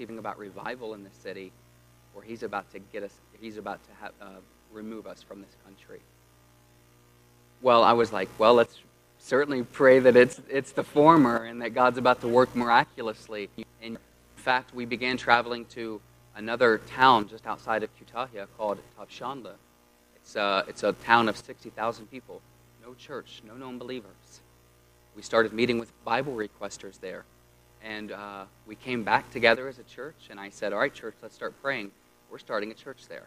even about revival in the city, or he's about to get us, he's about to have, uh, remove us from this country. Well, I was like, well, let's certainly pray that it's, it's the former and that God's about to work miraculously. In fact, we began traveling to another town just outside of Kütahya called Tavşanlı. It's, a, it's a town of 60,000 people, no church, no known believers. We started meeting with Bible requesters there. And uh, we came back together as a church, and I said, All right, church, let's start praying. We're starting a church there.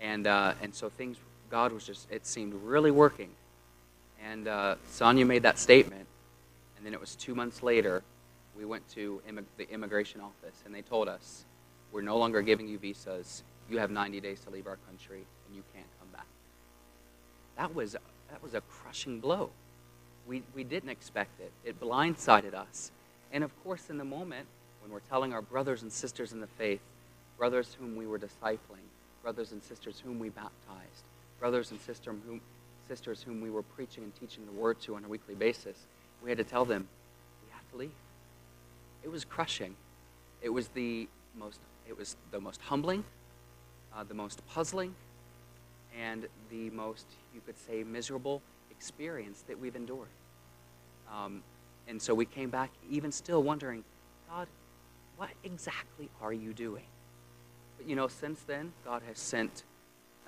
And, uh, and so things, God was just, it seemed really working. And uh, Sonia made that statement, and then it was two months later, we went to immig- the immigration office, and they told us, We're no longer giving you visas. You have 90 days to leave our country, and you can't come back. That was, that was a crushing blow. We, we didn't expect it, it blindsided us. And of course, in the moment, when we're telling our brothers and sisters in the faith, brothers whom we were discipling, brothers and sisters whom we baptized, brothers and sister whom, sisters whom we were preaching and teaching the word to on a weekly basis, we had to tell them, we have to leave. It was crushing. It was the most, it was the most humbling, uh, the most puzzling, and the most, you could say, miserable experience that we've endured. Um, and so we came back, even still wondering, God, what exactly are you doing? But you know, since then, God has sent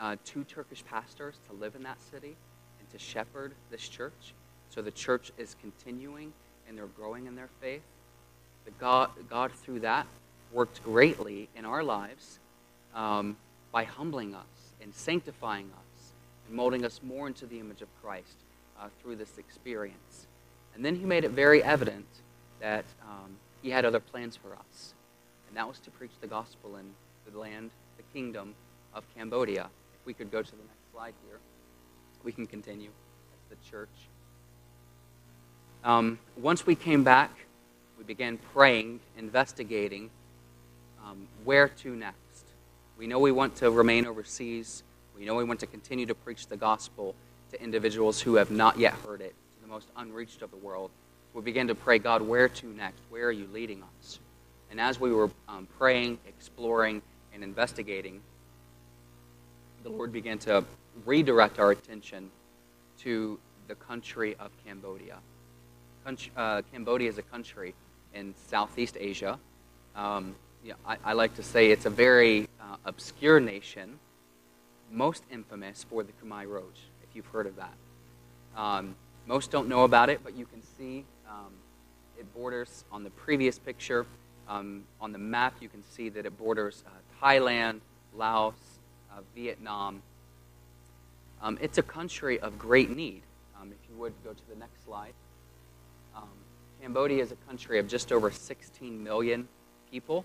uh, two Turkish pastors to live in that city and to shepherd this church. So the church is continuing and they're growing in their faith. The God, God through that, worked greatly in our lives um, by humbling us and sanctifying us and molding us more into the image of Christ uh, through this experience. And then he made it very evident that um, he had other plans for us. And that was to preach the gospel in the land, the kingdom of Cambodia. If we could go to the next slide here, we can continue. That's the church. Um, once we came back, we began praying, investigating um, where to next. We know we want to remain overseas. We know we want to continue to preach the gospel to individuals who have not yet heard it the most unreached of the world. We began to pray, God, where to next? Where are you leading us? And as we were um, praying, exploring, and investigating, the Lord began to redirect our attention to the country of Cambodia. uh, Cambodia is a country in Southeast Asia. Um, you know, I, I, like to say it's a very uh, obscure nation, most infamous for the Khmer Rouge, if you've heard of that. Um, most don't know about it, but you can see um, it borders on the previous picture. Um, on the map, you can see that it borders uh, Thailand, Laos, uh, Vietnam. Um, it's a country of great need. Um, if you would go to the next slide. Um, Cambodia is a country of just over 16 million people.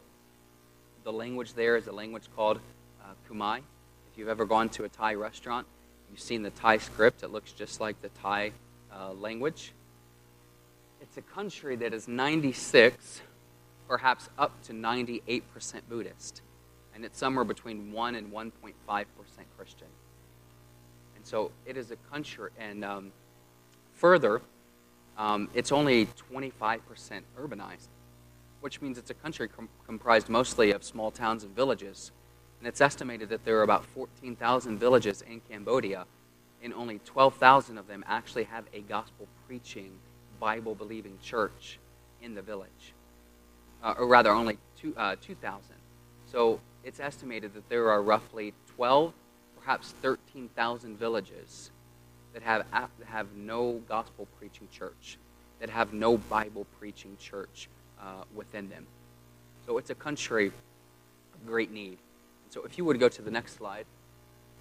The language there is a language called uh, Khmer. If you've ever gone to a Thai restaurant, you've seen the Thai script. It looks just like the Thai uh, language. It's a country that is 96, perhaps up to 98% Buddhist. And it's somewhere between 1 and 1.5% Christian. And so it is a country, and um, further, um, it's only 25% urbanized, which means it's a country com- comprised mostly of small towns and villages. And it's estimated that there are about 14,000 villages in Cambodia and only 12,000 of them actually have a gospel preaching, Bible believing church in the village. Uh, or rather, only two, uh, 2,000. So it's estimated that there are roughly 12, perhaps 13,000 villages that have, have no gospel preaching church, that have no Bible preaching church uh, within them. So it's a country of great need. So if you would go to the next slide.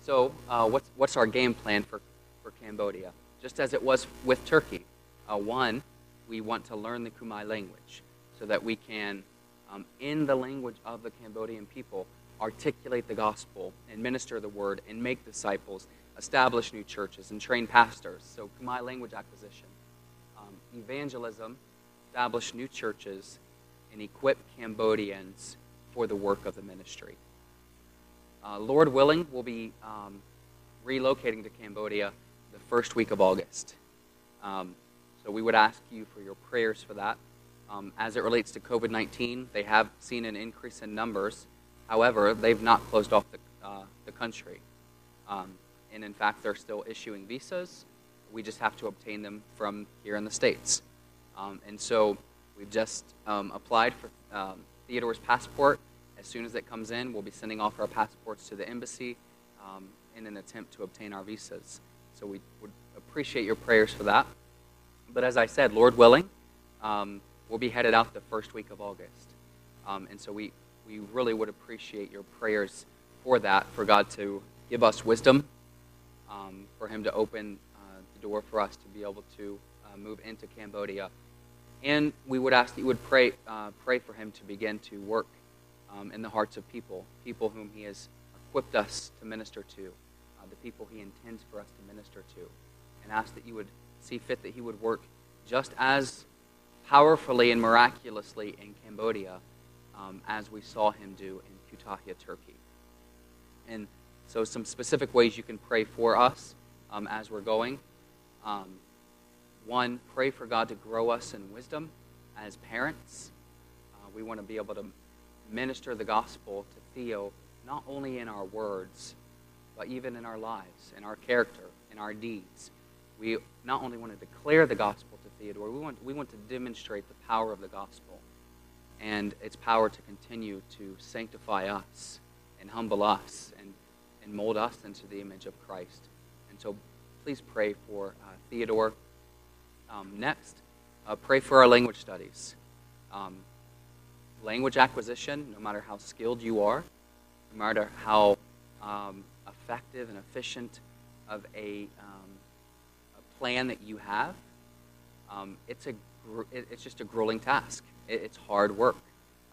So, uh, what's, what's our game plan for, for Cambodia? Just as it was with Turkey. Uh, one, we want to learn the Khmer language so that we can, um, in the language of the Cambodian people, articulate the gospel and minister the word and make disciples, establish new churches, and train pastors. So, Khmer language acquisition. Um, evangelism, establish new churches, and equip Cambodians for the work of the ministry. Uh, Lord willing, we'll be um, relocating to Cambodia the first week of August. Um, so we would ask you for your prayers for that. Um, as it relates to COVID 19, they have seen an increase in numbers. However, they've not closed off the, uh, the country. Um, and in fact, they're still issuing visas. We just have to obtain them from here in the States. Um, and so we've just um, applied for Theodore's passport. As soon as it comes in, we'll be sending off our passports to the embassy um, in an attempt to obtain our visas. So we would appreciate your prayers for that. But as I said, Lord willing, um, we'll be headed out the first week of August. Um, and so we, we really would appreciate your prayers for that, for God to give us wisdom, um, for Him to open uh, the door for us to be able to uh, move into Cambodia. And we would ask that you would pray, uh, pray for Him to begin to work um, in the hearts of people, people whom He has equipped us to minister to, uh, the people He intends for us to minister to, and ask that you would see fit that He would work just as powerfully and miraculously in Cambodia um, as we saw Him do in Kütahya, Turkey. And so, some specific ways you can pray for us um, as we're going. Um, one, pray for God to grow us in wisdom as parents. Uh, we want to be able to minister the gospel to Theo not only in our words, but even in our lives, in our character, in our deeds. We not only want to declare the gospel to Theodore, we want, we want to demonstrate the power of the gospel and its power to continue to sanctify us and humble us and, and mold us into the image of Christ. And so please pray for uh, Theodore. Um, next, uh, pray for our language studies. Um, language acquisition, no matter how skilled you are, no matter how um, effective and efficient of a, um, a, plan that you have, um, it's, a, it's just a grueling task. It, it's hard work.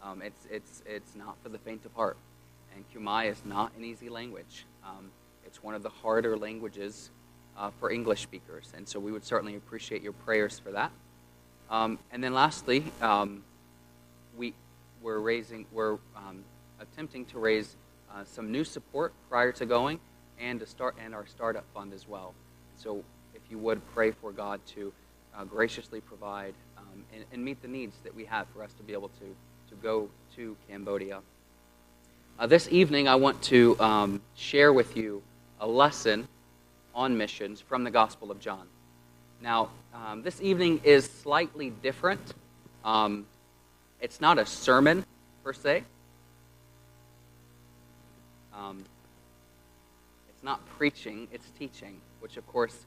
Um, it's, it's, it's not for the faint of heart. And Khmer is not an easy language. Um, it's one of the harder languages uh, for English speakers. And so we would certainly appreciate your prayers for that. Um, and then lastly, we, we're raising, we're attempting to raise uh, some new support prior to going, and to start and our startup fund as well. So, if you would pray for God to uh, graciously provide um, and, and, meet the needs that we have for us to be able to to go to Cambodia. Uh, this evening, I want to um, share with you a lesson on missions from the Gospel of John. Now, um, this evening is slightly different. Um, it's not a sermon per se. Um, it's not preaching, it's teaching, which, of course,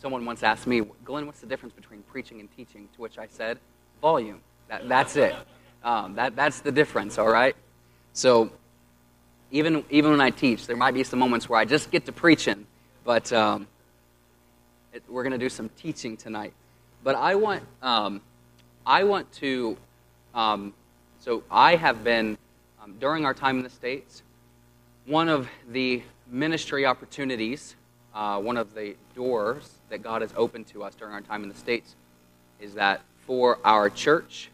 someone once asked me, Glenn, what's the difference between preaching and teaching? To which I said, volume. That, that's it. Um, that, that's the difference, all right? So, even, even when I teach, there might be some moments where I just get to preaching, but um, it, we're going to do some teaching tonight. But I want, um, I want to, um, so I have been, um, during our time in the States, one of the ministry opportunities, uh, one of the doors that God has opened to us during our time in the States, is that for our church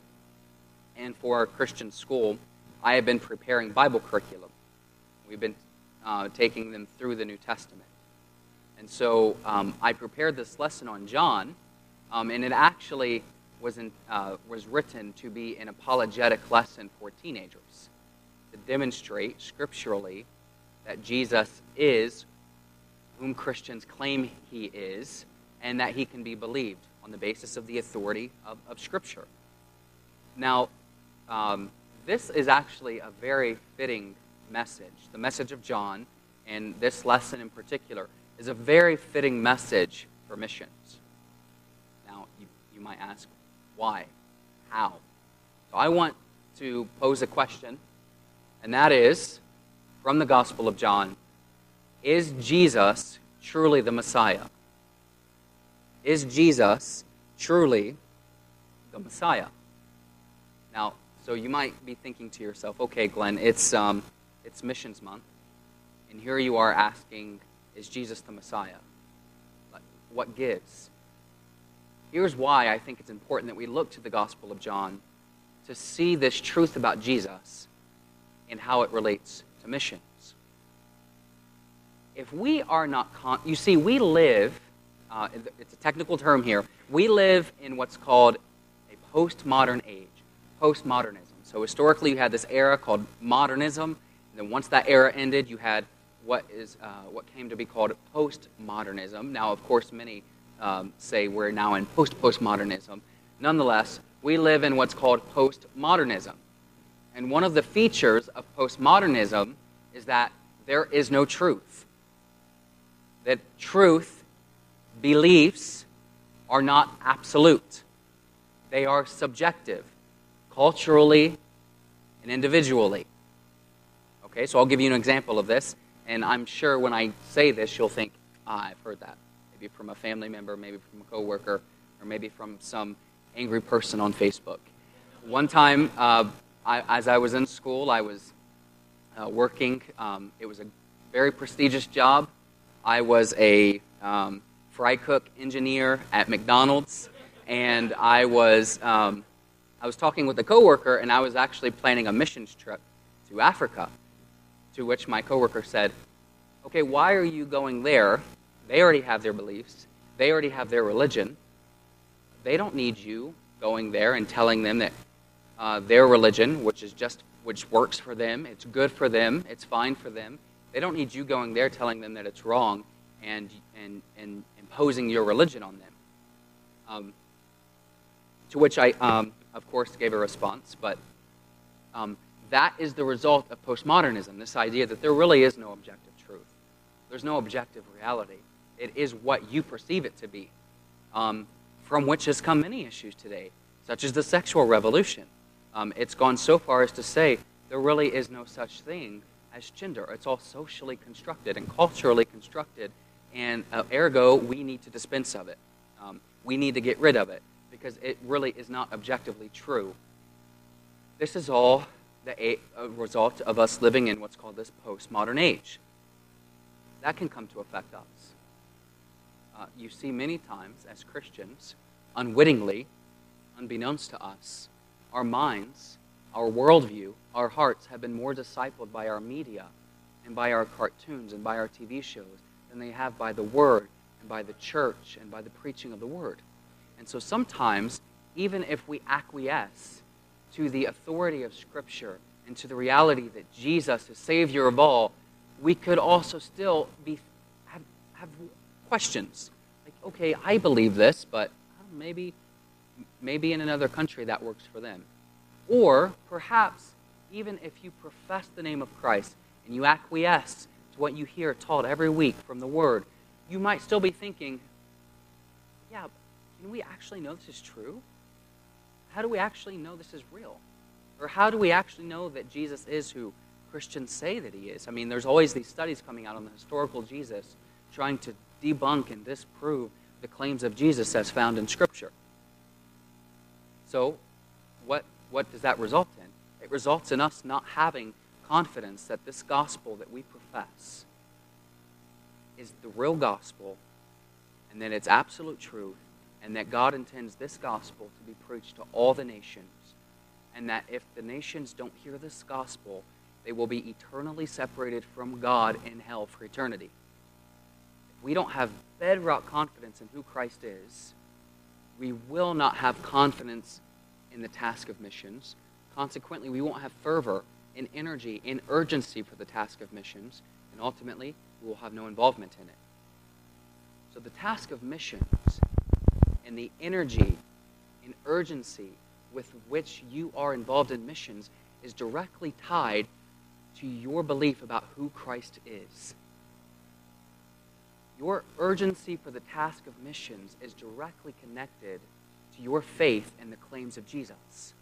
and for our Christian school, I have been preparing Bible curriculum. We've been uh, taking them through the New Testament. And so um, I prepared this lesson on John, um, and it actually was, in, uh, was written to be an apologetic lesson for teenagers to demonstrate scripturally that Jesus is whom Christians claim he is, and that he can be believed on the basis of the authority of, of Scripture. Now, um, this is actually a very fitting message. The message of John, and this lesson in particular, is a very fitting message for missions. Now, you, you might ask, why? How? So I want to pose a question, and that is from the Gospel of John Is Jesus truly the Messiah? Is Jesus truly the Messiah? Now, so you might be thinking to yourself, okay, Glenn, it's, um, it's Missions Month, and here you are asking, is Jesus the Messiah? But what gives? Here's why I think it's important that we look to the Gospel of John to see this truth about Jesus and how it relates to missions. If we are not, con- you see, we live, uh, it's a technical term here, we live in what's called a postmodern age. postmodernism. So historically, you had this era called modernism, and then once that era ended, you had what is uh, what came to be called postmodernism. Now, of course, many um, say we're now in post-postmodernism. Nonetheless, we live in what's called postmodernism. And one of the features of postmodernism is that there is no truth. That truth, beliefs, are not absolute, they are subjective, culturally and individually. Okay, so I'll give you an example of this, and I'm sure when I say this, you'll think, ah, I've heard that. Maybe from a family member, maybe from a coworker, or maybe from some angry person on Facebook. One time, uh, I, as I was in school, I was uh, working. Um, it was a very prestigious job. I was a um, fry cook engineer at McDonald's, and I was um, I was talking with a coworker, and I was actually planning a missions trip to Africa. To which my coworker said, "Okay, why are you going there? They already have their beliefs. They already have their religion. They don't need you going there and telling them that uh, their religion, which is just which works for them, it's good for them, it's fine for them. They don't need you going there telling them that it's wrong and and and imposing your religion on them. Um, to which I, um, of course, gave a response, but um, that is the result of postmodernism. This idea that there really is no objective truth. There's no objective reality. It is what you perceive it to be, um, from which has come many issues today, such as the sexual revolution. Um, it's gone so far as to say there really is no such thing as gender. It's all socially constructed and culturally constructed, and uh, ergo, we need to dispense of it. Um, we need to get rid of it because it really is not objectively true. This is all the a, result of us living in what's called this postmodern age. That can come to affect us. Uh, you see many times as Christians, unwittingly, unbeknownst to us, our minds, our worldview, our hearts have been more discipled by our media and by our cartoons and by our TV shows than they have by the Word and by the church and by the preaching of the Word. And so sometimes, even if we acquiesce to the authority of Scripture and to the reality that Jesus is Savior of all, we could also still be, have, have questions. Like, okay, I believe this, but uh, maybe Maybe in another country that works for them. Or perhaps even if you profess the name of Christ and you acquiesce to what you hear taught every week from the Word, you might still be thinking, yeah, can we actually know this is true? How do we actually know this is real? Or how do we actually know that Jesus is who Christians say that he is? I mean, there's always these studies coming out on the historical Jesus trying to debunk and disprove the claims of Jesus as found in Scripture. So, what, what does that result in? It results in us not having confidence that this gospel that we profess is the real gospel and that it's absolute truth and that God intends this gospel to be preached to all the nations and that if the nations don't hear this gospel, they will be eternally separated from God in hell for eternity. We don't have bedrock confidence in who Christ is, we will not have confidence in the task of missions. Consequently, we won't have fervor and energy and urgency for the task of missions, and ultimately, we will have no involvement in it. So, the task of missions and the energy and urgency with which you are involved in missions is directly tied to your belief about who Christ is. Your urgency for the task of missions is directly connected to your faith in the claims of Jesus.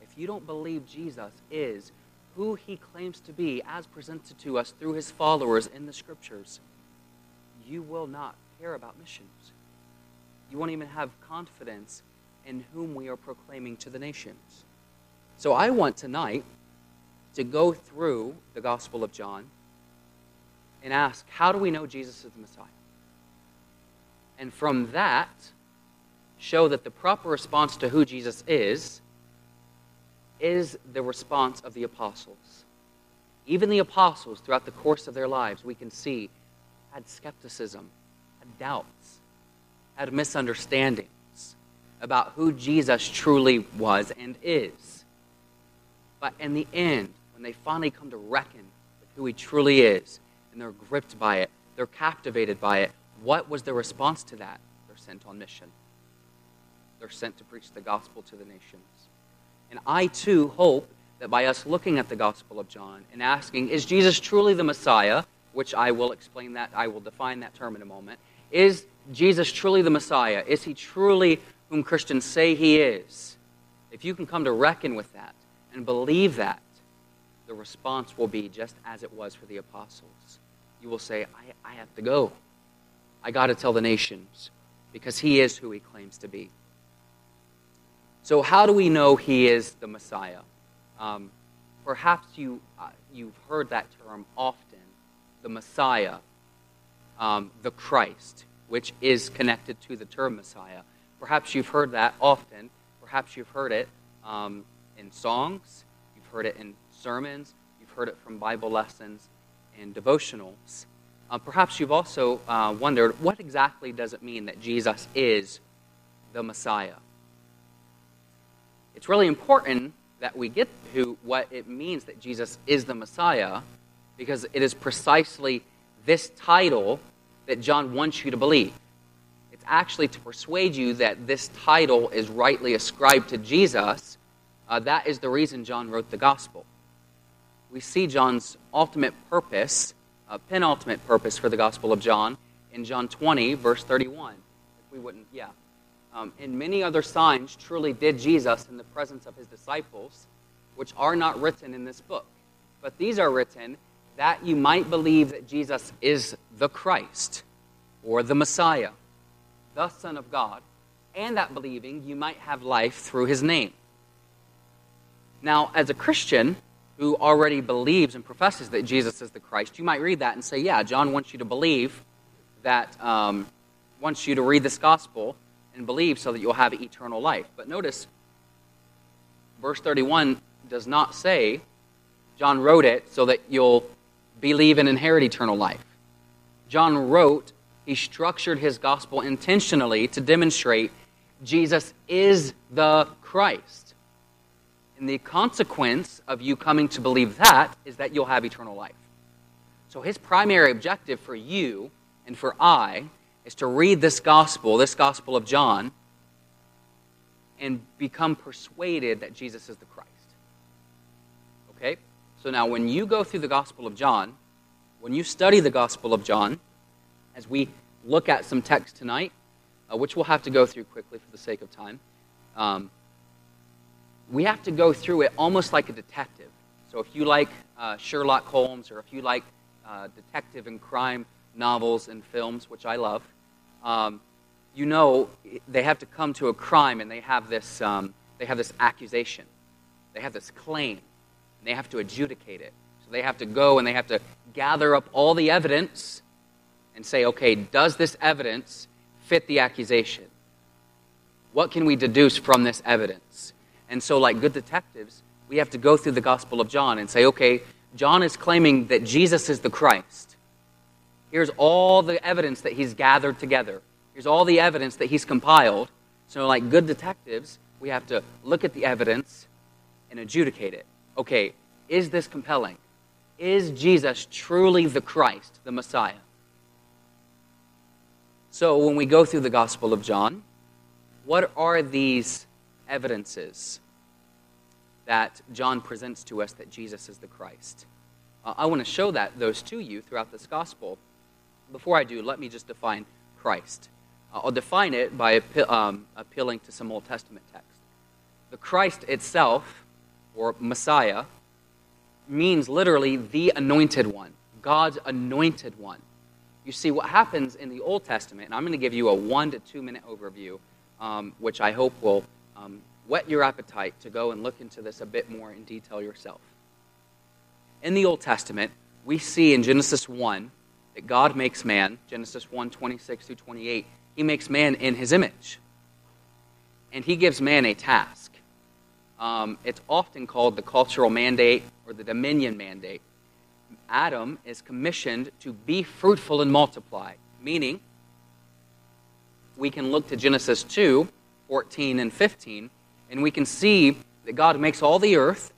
If you don't believe Jesus is who he claims to be as presented to us through his followers in the scriptures, you will not care about missions. You won't even have confidence in whom we are proclaiming to the nations. So I want tonight to go through the Gospel of John and ask, how do we know Jesus is the Messiah? And from that, show that the proper response to who Jesus is is the response of the apostles. Even the apostles, throughout the course of their lives, we can see, had skepticism, had doubts, had misunderstandings about who Jesus truly was and is. But in the end, when they finally come to reckon with who he truly is, and they're gripped by it, they're captivated by it, what was the response to that? They're sent on mission. They're sent to preach the gospel to the nations. And I too hope that by us looking at the Gospel of John and asking, is Jesus truly the Messiah? Which I will explain that, I will define that term in a moment. Is Jesus truly the Messiah? Is he truly whom Christians say he is? If you can come to reckon with that and believe that, the response will be just as it was for the apostles. You will say, I, I have to go. I got to tell the nations because he is who he claims to be. So, how do we know he is the Messiah? Um, perhaps you, uh, you've heard that term often the Messiah, um, the Christ, which is connected to the term Messiah. Perhaps you've heard that often. Perhaps you've heard it um, in songs, you've heard it in sermons, you've heard it from Bible lessons and devotionals. Uh, perhaps you've also uh, wondered what exactly does it mean that Jesus is the Messiah? It's really important that we get to what it means that Jesus is the Messiah because it is precisely this title that John wants you to believe. It's actually to persuade you that this title is rightly ascribed to Jesus. Uh, that is the reason John wrote the gospel. We see John's ultimate purpose, uh, penultimate purpose for the gospel of John in John 20, verse 31. If we wouldn't, yeah. Um, and many other signs truly did Jesus in the presence of his disciples, which are not written in this book. But these are written that you might believe that Jesus is the Christ or the Messiah, the Son of God, and that believing you might have life through his name. Now, as a Christian who already believes and professes that Jesus is the Christ, you might read that and say, Yeah, John wants you to believe that, um, wants you to read this gospel and believe so that you'll have eternal life. But notice, verse 31 does not say, John wrote it so that you'll believe and inherit eternal life. John wrote, he structured his gospel intentionally to demonstrate Jesus is the Christ. And the consequence of you coming to believe that is that you'll have eternal life. So his primary objective for you and for I is to read this gospel, this gospel of John, and become persuaded that Jesus is the Christ. Okay? So now, when you go through the gospel of John, when you study the gospel of John, as we look at some text tonight, uh, which we'll have to go through quickly for the sake of time, um, we have to go through it almost like a detective. So if you like uh, Sherlock Holmes or if you like uh, detective and crime novels and films, which I love, um, you know they have to come to a crime and they have this, um, they have this accusation. They have this claim. And they have to adjudicate it. So they have to go and they have to gather up all the evidence and say, okay, does this evidence fit the accusation? What can we deduce from this evidence? And so, like good detectives, we have to go through the Gospel of John and say, okay, John is claiming that Jesus is the Christ. Here's all the evidence that he's gathered together. Here's all the evidence that he's compiled. So, like good detectives, we have to look at the evidence and adjudicate it. Okay, is this compelling? Is Jesus truly the Christ, the Messiah? So, when we go through the Gospel of John, what are these evidences that John presents to us that Jesus is the Christ? Uh, I want to show that those to you throughout this Gospel before I do, let me just define Christ. Uh, I'll define it by um, appealing to some Old Testament text. The Christ itself, or Messiah, means literally the anointed one, God's anointed one. You see, what happens in the Old Testament, and I'm going to give you a one to two minute overview, um, which I hope will um, whet your appetite to go and look into this a bit more in detail yourself. In the Old Testament, we see in Genesis 1 that God makes man, Genesis 1 26 through 28, he makes man in his image. And he gives man a task. Um, it's often called the cultural mandate or the dominion mandate. Adam is commissioned to be fruitful and multiply, meaning we can look to Genesis 2 14 and 15, and we can see that God makes all the earth,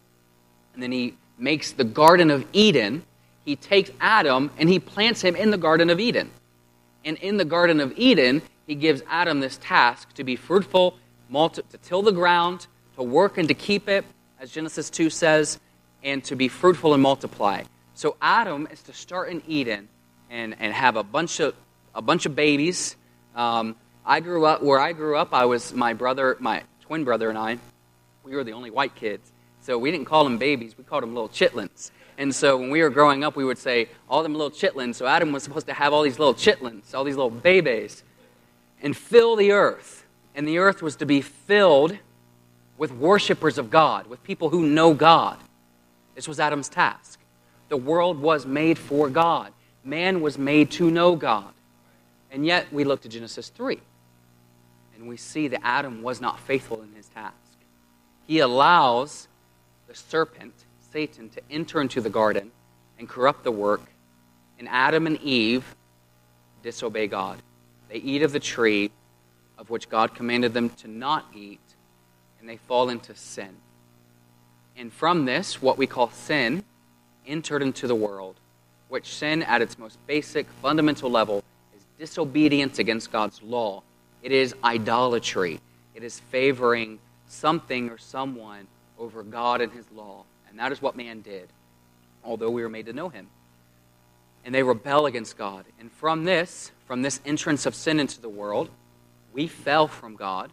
And then he makes the Garden of Eden. He takes Adam and he plants him in the Garden of Eden. And in the Garden of Eden, he gives Adam this task to be fruitful, multi- to till the ground, to work and to keep it, as Genesis 2 says, and to be fruitful and multiply. So Adam is to start in Eden and, and have a bunch of, a bunch of babies. Um, I grew up, where I grew up, I was, my brother, my twin brother and I, we were the only white kids. So we didn't call them babies, we called them little chitlins. And so when we were growing up, we would say, all them little chitlins. So Adam was supposed to have all these little chitlins, all these little babies, and fill the earth. And the earth was to be filled with worshipers of God, with people who know God. This was Adam's task. The world was made for God, man was made to know God. And yet we look to Genesis 3, and we see that Adam was not faithful in his task. He allows the serpent, Satan, to enter into the garden and corrupt the work, and Adam and Eve disobey God. They eat of the tree of which God commanded them to not eat, and they fall into sin. And from this, what we call sin, entered into the world, which sin at its most basic, fundamental level is disobedience against God's law. It is idolatry. It is favoring something or someone over God and His law. And that is what man did, although we were made to know Him. And they rebel against God. And from this, from this entrance of sin into the world, we fell from God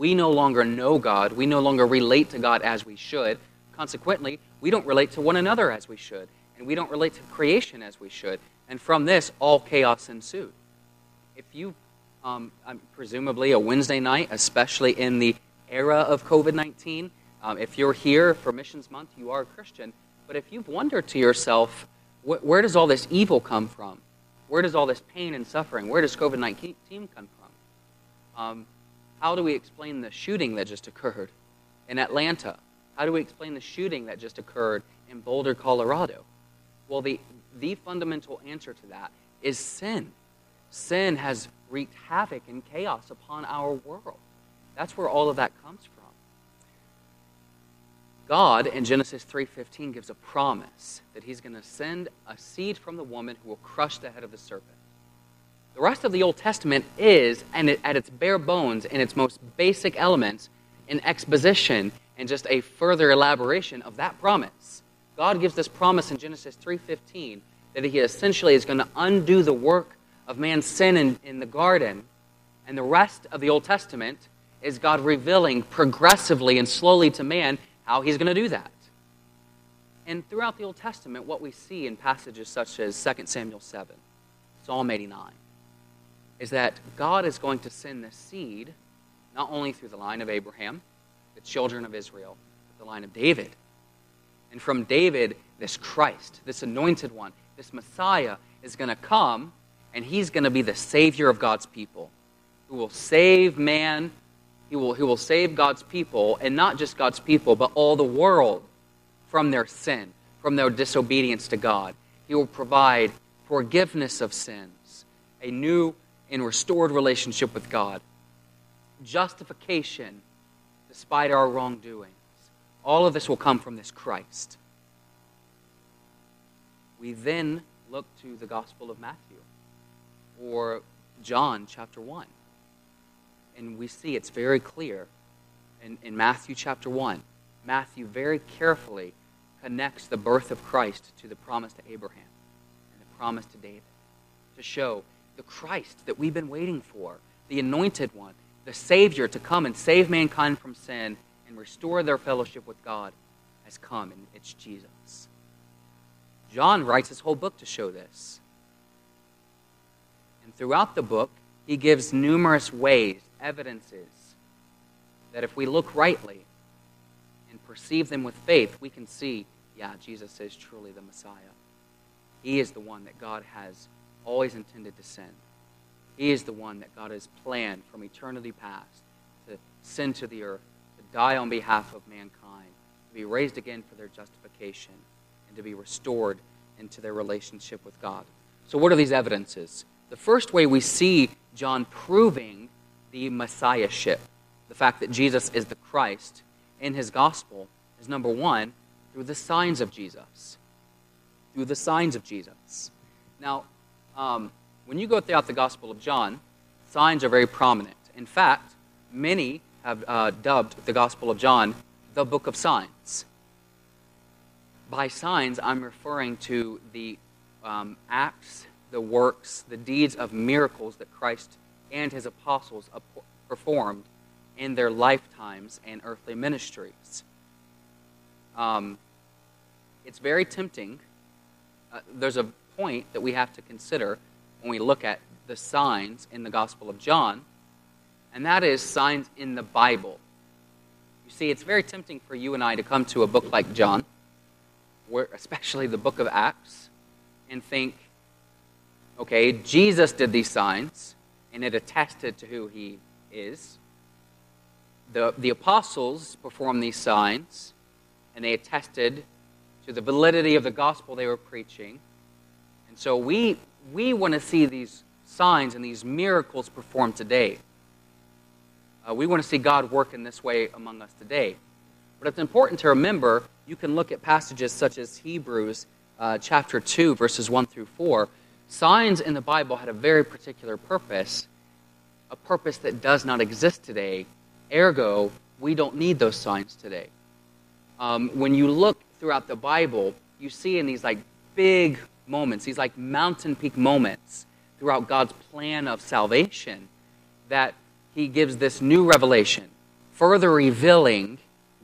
we no longer know God. We no longer relate to God as we should. Consequently, we don't relate to one another as we should. And we don't relate to creation as we should. And from this, all chaos ensued. If you, um, presumably a Wednesday night, especially in the era of COVID 19, um, if you're here for Missions Month, you are a Christian. But if you've wondered to yourself, wh- where does all this evil come from? Where does all this pain and suffering, where does COVID 19 come from? Um, how do we explain the shooting that just occurred in Atlanta? How do we explain the shooting that just occurred in Boulder, Colorado? Well, the, the fundamental answer to that is sin. Sin has wreaked havoc and chaos upon our world. That's where all of that comes from. God in Genesis 3:15 gives a promise that he's going to send a seed from the woman who will crush the head of the serpent. The rest of the Old Testament is, and at its bare bones, in its most basic elements, an exposition and just a further elaboration of that promise. God gives this promise in Genesis 3:15 that He essentially is going to undo the work of man's sin in, in the garden, and the rest of the Old Testament is God revealing progressively and slowly to man how He's going to do that. And throughout the Old Testament, what we see in passages such as 2 Samuel 7, Psalm 89, is that God is going to send the seed not only through the line of Abraham, the children of Israel, but the line of David. And from David, this Christ, this anointed one, this Messiah is going to come, and he's going to be the Savior of God's people, who will save man, he will, he will save God's people, and not just God's people, but all the world from their sin, from their disobedience to God. He will provide forgiveness of sins, a new and restored relationship with God, justification despite our wrongdoings. All of this will come from this Christ. We then look to the Gospel of Matthew or John chapter 1. And we see it's very clear in, in Matthew chapter 1. Matthew very carefully connects the birth of Christ to the promise to Abraham and the promise to David to show the Christ that we've been waiting for, the anointed one, the Savior to come and save mankind from sin and restore their fellowship with God, has come, and it's Jesus. John writes his whole book to show this. Throughout the book, he gives numerous ways, evidences, that if we look rightly and perceive them with faith, we can see, yeah, Jesus is truly the Messiah. He is the one that God has always intended to send. He is the one that God has planned from eternity past to send to the earth, to die on behalf of mankind, to be raised again for their justification, and to be restored into their relationship with God. So, what are these evidences? The first way we see John proving the messiahship, the fact that Jesus is the Christ in his gospel, is number one, Through the signs of Jesus. Through the signs of Jesus. Now, um, when you go throughout the Gospel of John, signs are very prominent. In fact, many have uh, dubbed the Gospel of John the book of signs. By signs, I'm referring to the um, acts, the works, the deeds of miracles that Christ and his apostles performed in their lifetimes and earthly ministries. Um, it's very tempting. Uh, there's a point that we have to consider when we look at the signs in the Gospel of John, and that is signs in the Bible. You see, it's very tempting for you and I to come to a book like John, where, especially the book of Acts, and think, okay, Jesus did these signs, and it attested to who he is. The, the apostles performed these signs, and they attested to the validity of the gospel they were preaching. And so we, we want to see these signs and these miracles performed today. Uh, we want to see God work in this way among us today. But it's important to remember you can look at passages such as Hebrews uh, chapter 2, verses 1 through 4. Signs in the Bible had a very particular purpose, a purpose that does not exist today. Ergo, we don't need those signs today. Um, when you look throughout the Bible, you see in these like big moments, these like mountain peak moments throughout God's plan of salvation, that He gives this new revelation, further revealing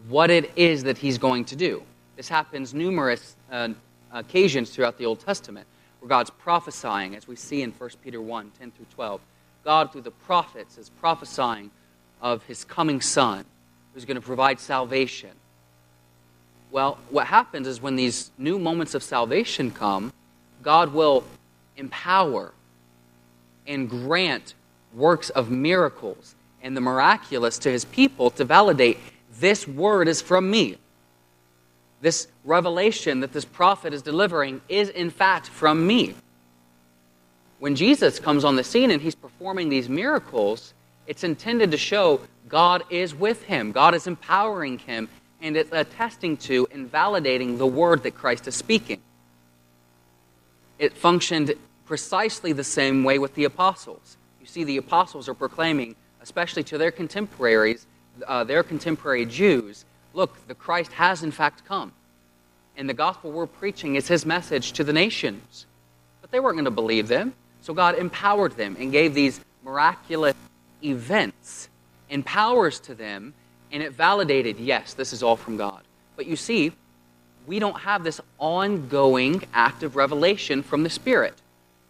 what it is that He's going to do. This happens numerous uh, occasions throughout the Old Testament, where God's prophesying, as we see in 1 Peter 1 10 through 12. God, through the prophets, is prophesying of His coming Son, who's going to provide salvation. Well, what happens is when these new moments of salvation come, God will empower and grant works of miracles and the miraculous to his people to validate this word is from me. This revelation that this prophet is delivering is, in fact, from me. When Jesus comes on the scene and he's performing these miracles, it's intended to show God is with him, God is empowering him, and it's attesting to and validating the word that Christ is speaking. It functioned precisely the same way with the apostles. You see, the apostles are proclaiming, especially to their contemporaries, uh, their contemporary Jews, look, the Christ has in fact come. And the gospel we're preaching is his message to the nations. But they weren't going to believe them. So God empowered them and gave these miraculous events and powers to them, and it validated, yes, this is all from God. But you see, we don't have this ongoing active revelation from the Spirit.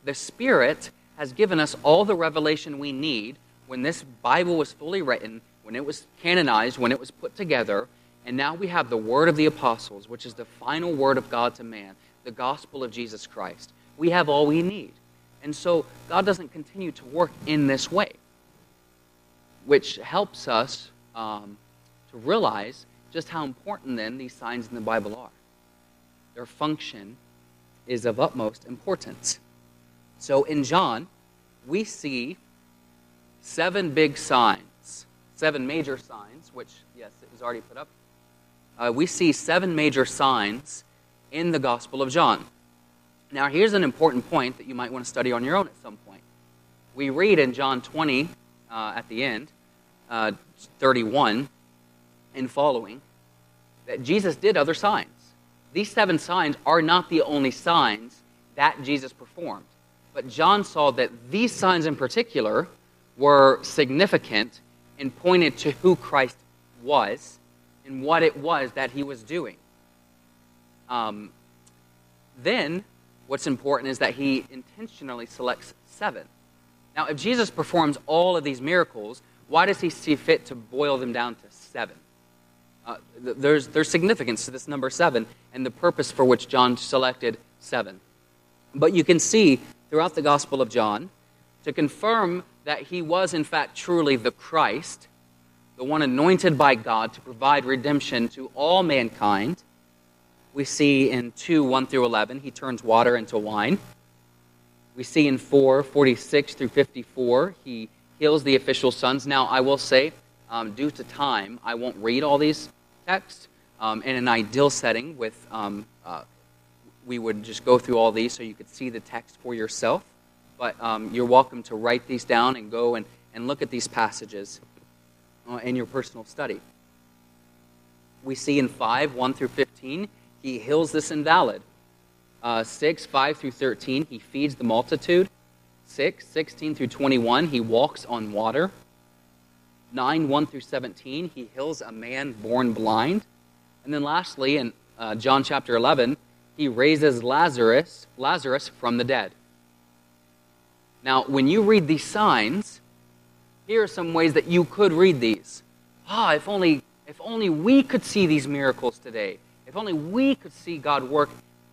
The Spirit has given us all the revelation we need when this Bible was fully written, when it was canonized, when it was put together, and now we have the word of the apostles, which is the final word of God to man, the gospel of Jesus Christ. We have all we need. And so God doesn't continue to work in this way, which helps us um, to realize just how important then these signs in the Bible are their function is of utmost importance. So in John, we see seven big signs, seven major signs, which, yes, it was already put up. Uh, we see seven major signs in the Gospel of John. Now, here's an important point that you might want to study on your own at some point. We read in John 20 uh, at the end, uh, 31 and following, that Jesus did other signs these seven signs are not the only signs that Jesus performed. But John saw that these signs in particular were significant and pointed to who Christ was and what it was that he was doing. Um, then, what's important is that he intentionally selects seven. Now, if Jesus performs all of these miracles, why does he see fit to boil them down to seven? Uh, there's, there's significance to this number seven and the purpose for which John selected seven. But you can see throughout the Gospel of John, to confirm that he was, in fact, truly the Christ, the one anointed by God to provide redemption to all mankind, we see in 2 1 through 11, he turns water into wine. We see in 4 46 through 54, he heals the official sons. Now, I will say, um, due to time, I won't read all these texts. um, in an ideal setting with um, uh, we would just go through all these so you could see the text for yourself. But um, you're welcome to write these down and go and, and look at these passages in your personal study. We see in 5, 1 through 15, he heals this invalid. Uh, 6, 5 through 13, he feeds the multitude. 6, 16 through 21, he walks on water. 9, 1 through 17, he heals a man born blind. And then lastly, in uh, John chapter 11, he raises Lazarus, Lazarus from the dead. Now, when you read these signs, here are some ways that you could read these. Ah, if only, if only we could see these miracles today. If only we could see God work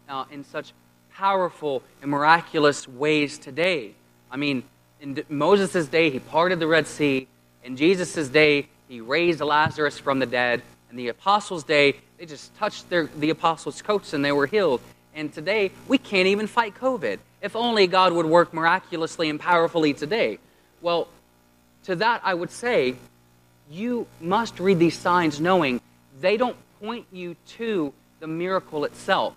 uh, in such powerful and miraculous ways today. I mean, in Moses' day, he parted the Red Sea. In Jesus' day, he raised Lazarus from the dead. In the apostles' day, they just touched their, the apostles' coats and they were healed. And today, we can't even fight COVID. If only God would work miraculously and powerfully today. Well, to that I would say, you must read these signs knowing they don't point you to the miracle itself.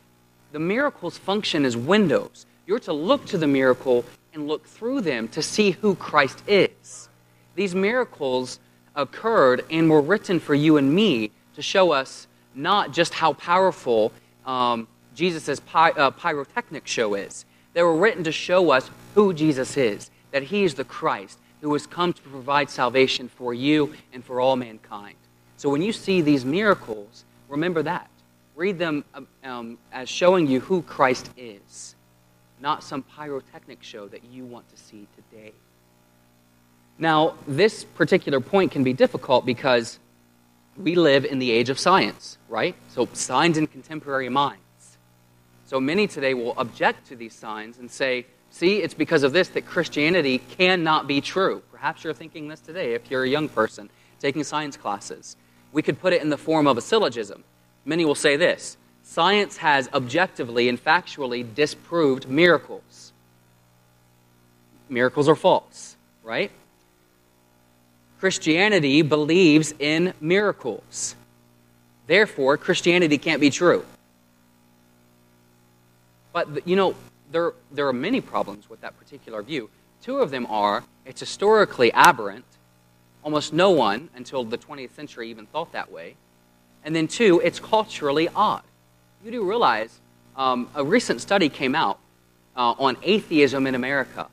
The miracle's function is windows. You're to look to the miracle and look through them to see who Christ is. These miracles occurred and were written for you and me to show us not just how powerful um, Jesus' py- uh, pyrotechnic show is. They were written to show us who Jesus is, that he is the Christ who has come to provide salvation for you and for all mankind. So when you see these miracles, remember that. Read them um, um as showing you who Christ is, not some pyrotechnic show that you want to see today. Now, this particular point can be difficult because we live in the age of science, right? So, signs in contemporary minds. So, many today will object to these signs and say, see, it's because of this that Christianity cannot be true. Perhaps you're thinking this today if you're a young person taking science classes. We could put it in the form of a syllogism. Many will say this science has objectively and factually disproved miracles. Miracles are false, right? Christianity believes in miracles. Therefore, Christianity can't be true. But, you know, there, there are many problems with that particular view. Two of them are it's historically aberrant. Almost no one until the 20th century even thought that way. And then, two, it's culturally odd. You do realize um, a recent study came out uh, on atheism in America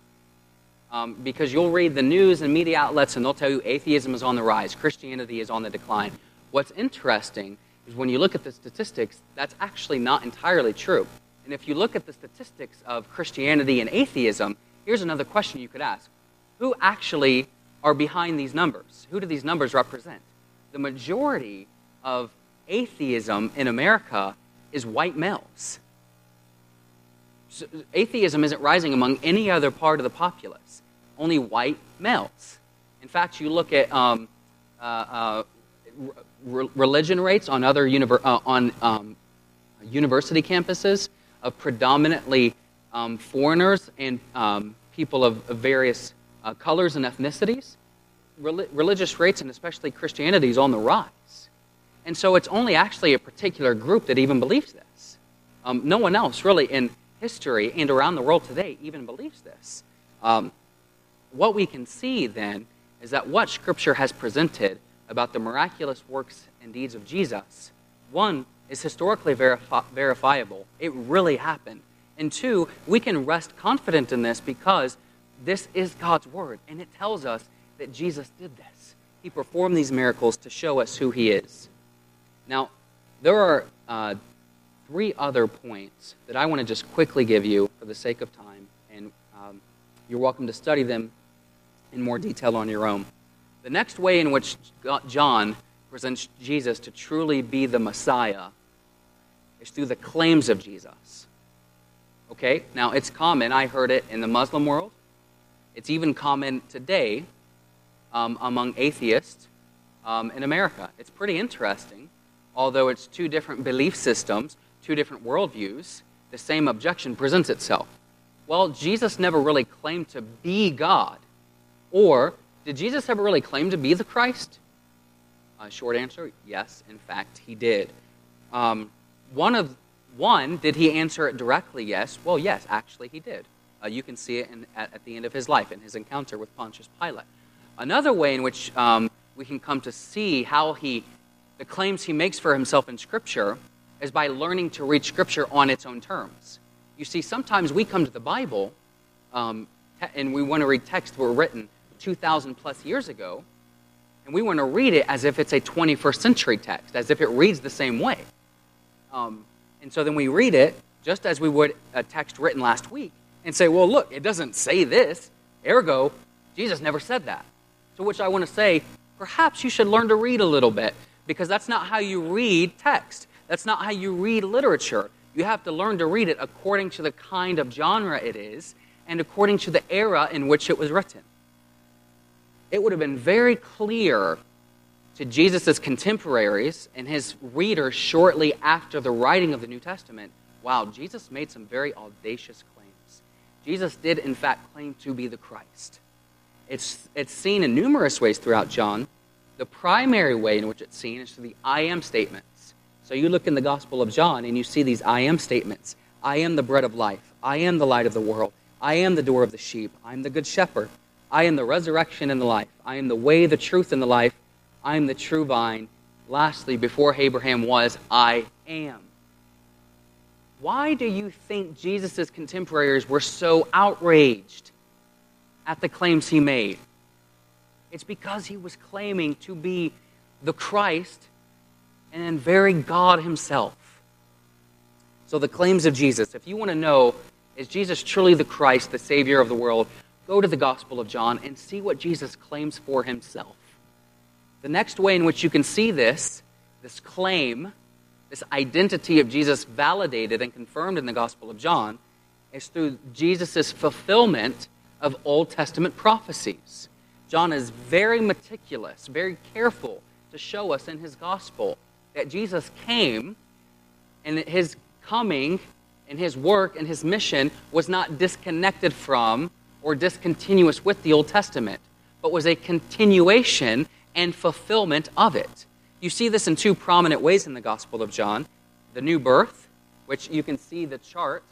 um, because you'll read the news and media outlets and they'll tell you atheism is on the rise, Christianity is on the decline. What's interesting is when you look at the statistics, that's actually not entirely true. And if you look at the statistics of Christianity and atheism, here's another question you could ask Who actually are behind these numbers? Who do these numbers represent? The majority of atheism in America is white males. So atheism isn't rising among any other part of the populace only white males. In fact, you look at um, uh, uh, re- religion rates on other univer- uh, on um, university campuses of predominantly um, foreigners and um, people of, of various uh, colors and ethnicities. Rel- religious rates, and especially Christianity, is on the rise. And so it's only actually a particular group that even believes this. Um, no one else, really, in history and around the world today, even believes this. Um, what we can see then is that what Scripture has presented about the miraculous works and deeds of Jesus, one, is historically verifi- verifiable. It really happened. And two, we can rest confident in this because this is God's Word, and it tells us that Jesus did this. He performed these miracles to show us who He is. Now, there are uh, three other points that I want to just quickly give you for the sake of time, and um, you're welcome to study them in more detail on your own. The next way in which John presents Jesus to truly be the Messiah is through the claims of Jesus. Okay? Now, it's common. I heard it in the Muslim world. It's even common today um, among atheists um, in America. It's pretty interesting. Although it's two different belief systems, two different worldviews, the same objection presents itself. Well, Jesus never really claimed to be God. Or, did Jesus ever really claim to be the Christ? Uh, short answer yes, in fact, he did. Um, one of one, did he answer it directly? Yes. Well, yes, actually he did. Uh, you can see it in, at, at, the end of his life in his encounter with Pontius Pilate. Another way in which um, we can come to see how he, the claims he makes for himself in Scripture, is by learning to read Scripture on its own terms. You see, sometimes we come to the Bible um, and we want to read texts that were written 2,000 plus years ago, and we want to read it as if it's a 21st century text, as if it reads the same way. Um, and so then we read it just as we would a text written last week and say, well, look, it doesn't say this. Ergo, Jesus never said that. To which I want to say, perhaps you should learn to read a little bit because that's not how you read text. That's not how you read literature. You have to learn to read it according to the kind of genre it is and according to the era in which it was written. It would have been very clear to Jesus' contemporaries and his readers shortly after the writing of the New Testament wow, Jesus made some very audacious claims. Jesus did, in fact, claim to be the Christ. It's, it's seen in numerous ways throughout John. The primary way in which it's seen is through the I am statements. So you look in the Gospel of John and you see these I am statements I am the bread of life. I am the light of the world. I am the door of the sheep. I am the good shepherd. I am the resurrection and the life. I am the way, the truth, and the life. I am the true vine. Lastly, before Abraham was, I am. Why do you think Jesus' contemporaries were so outraged at the claims he made? It's because he was claiming to be the Christ and very God himself. So, the claims of Jesus, if you want to know, is Jesus truly the Christ, the Savior of the world? Go to the Gospel of John and see what Jesus claims for himself. The next way in which you can see this, this claim, this identity of Jesus validated and confirmed in the Gospel of John, is through Jesus' fulfillment of Old Testament prophecies. John is very meticulous, very careful to show us in his Gospel that Jesus came and that his coming and his work and his mission was not disconnected from or discontinuous with the Old Testament, but was a continuation and fulfillment of it. You see this in two prominent ways in the Gospel of John the new birth, which you can see the chart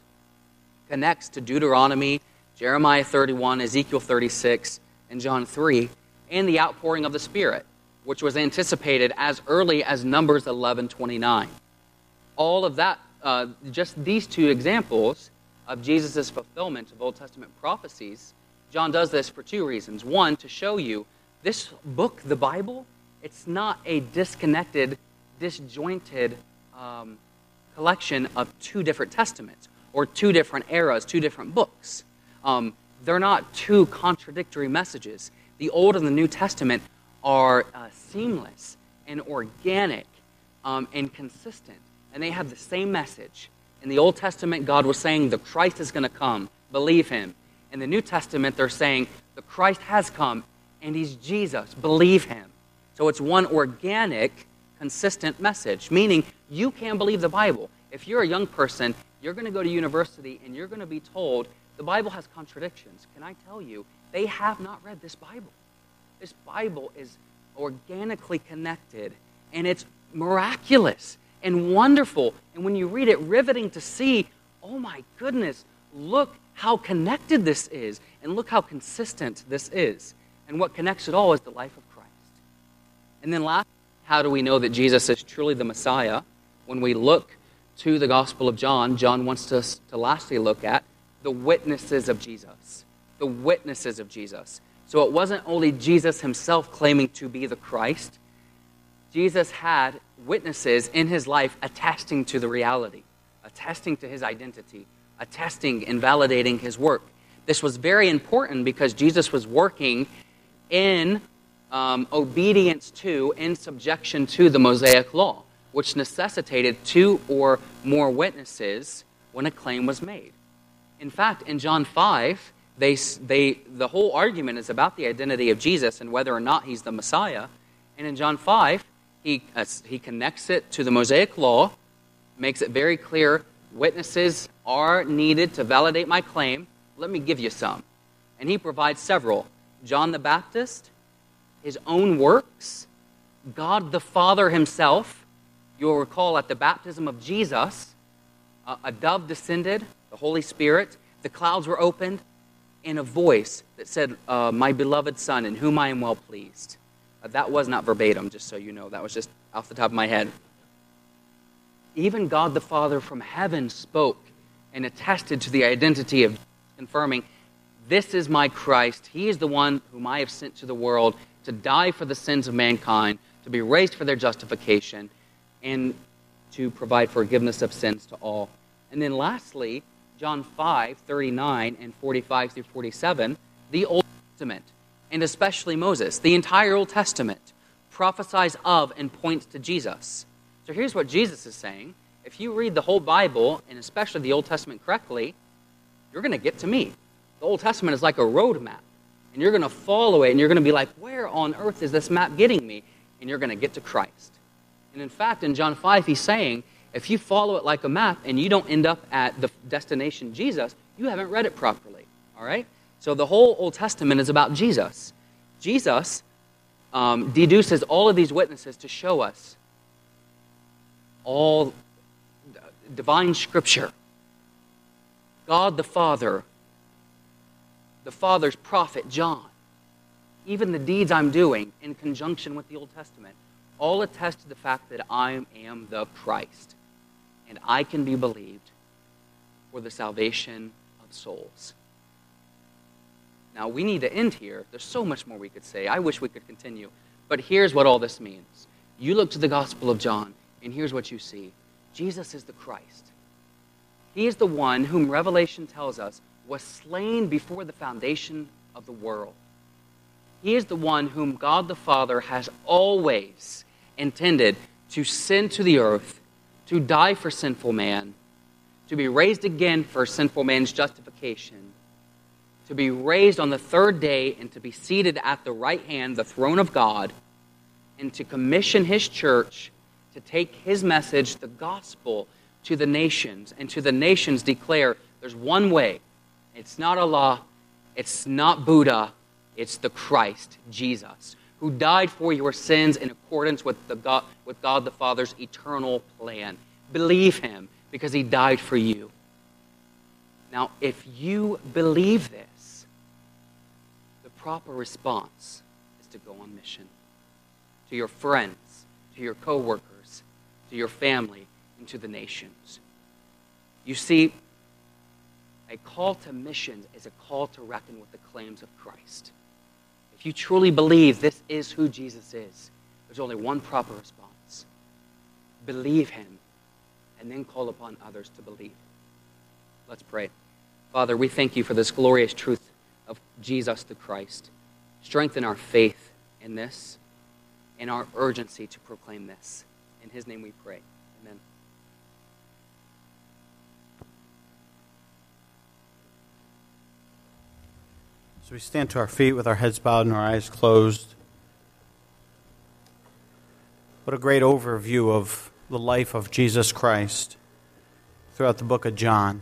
connects to Deuteronomy, Jeremiah 31, Ezekiel 36, and John 3, and the outpouring of the Spirit, which was anticipated as early as Numbers 11 29. All of that, uh, just these two examples of Jesus' fulfillment of Old Testament prophecies, John does this for two reasons. One, to show you this book, the Bible, it's not a disconnected, disjointed um, collection of two different testaments or two different eras, two different books. Um, they're not two contradictory messages. The Old and the New Testament are uh, seamless and organic um, and consistent, and they have the same message. In the Old Testament, God was saying the Christ is going to come, believe him. In the New Testament, they're saying the Christ has come and he's Jesus. Believe him. So it's one organic, consistent message, meaning you can believe the Bible. If you're a young person, you're going to go to university and you're going to be told the Bible has contradictions. Can I tell you, they have not read this Bible. This Bible is organically connected and it's miraculous and wonderful. And when you read it, riveting to see, oh my goodness, look how connected this is and look how consistent this is. And what connects it all is the life of Christ. And then last, how do we know that Jesus is truly the Messiah? When we look to the Gospel of John, John wants us to lastly look at the witnesses of Jesus. The witnesses of Jesus. So it wasn't only Jesus himself claiming to be the Christ, Jesus had witnesses in his life attesting to the reality, attesting to his identity, attesting and validating his work. This was very important because Jesus was working in um, obedience to, in subjection to the Mosaic law, which necessitated two or more witnesses when a claim was made. In fact, in John 5, they, they, the whole argument is about the identity of Jesus and whether or not he's the Messiah. And in John 5, he, uh, he connects it to the Mosaic law, makes it very clear witnesses are needed to validate my claim. Let me give you some. And he provides several John the Baptist, his own works, God the Father himself. You'll recall at the baptism of Jesus, a dove descended, the Holy Spirit, the clouds were opened, and a voice that said, uh, My beloved Son, in whom I am well pleased. Uh, that was not verbatim, just so you know. That was just off the top of my head. Even God the Father from heaven spoke and attested to the identity of confirming, This is my Christ. He is the one whom I have sent to the world to die for the sins of mankind, to be raised for their justification, and to provide forgiveness of sins to all. And then lastly, John 5, 39 and 45 through 47, the Old Testament, and especially Moses, the entire Old Testament, prophesies of and points to Jesus. So here's what Jesus is saying. If you read the whole Bible, and especially the Old Testament correctly, you're going to get to me. The Old Testament is like a road map. And you're going to follow it, and you're going to be like, where on earth is this map getting me? And you're going to get to Christ. And in fact, in John 5, he's saying, if you follow it like a map and you don't end up at the destination Jesus, you haven't read it properly. All right? So the whole Old Testament is about Jesus. Jesus um, deduces all of these witnesses to show us all divine scripture. God the Father, the Father's prophet John, even the deeds I'm doing in conjunction with the Old Testament, all attest to the fact that I am the Christ and I can be believed for the salvation of souls. Now, we need to end here. There's so much more we could say. I wish we could continue. But here's what all this means you look to the Gospel of John, and here's what you see Jesus is the Christ. He is the one whom Revelation tells us was slain before the foundation of the world. He is the one whom God the Father has always intended to send to the earth to die for sinful man, to be raised again for sinful man's justification, to be raised on the third day and to be seated at the right hand, the throne of God, and to commission his church to take his message, the gospel, to the nations, and to the nations declare there's one way. It's not Allah, it's not Buddha, it's the Christ, Jesus, who died for your sins in accordance with, the God, with God the Father's eternal plan. Believe him because he died for you. Now, if you believe this, the proper response is to go on mission to your friends, to your coworkers, to your family, and to the nations. You see, a call to missions is a call to reckon with the claims of Christ. If you truly believe this is who Jesus is, there's only one proper response believe him, and then call upon others to believe. Let's pray. Father, we thank you for this glorious truth of Jesus the Christ. Strengthen our faith in this and our urgency to proclaim this. In his name we pray. Amen. So we stand to our feet with our heads bowed and our eyes closed. What a great overview of the life of Jesus Christ throughout the book of John.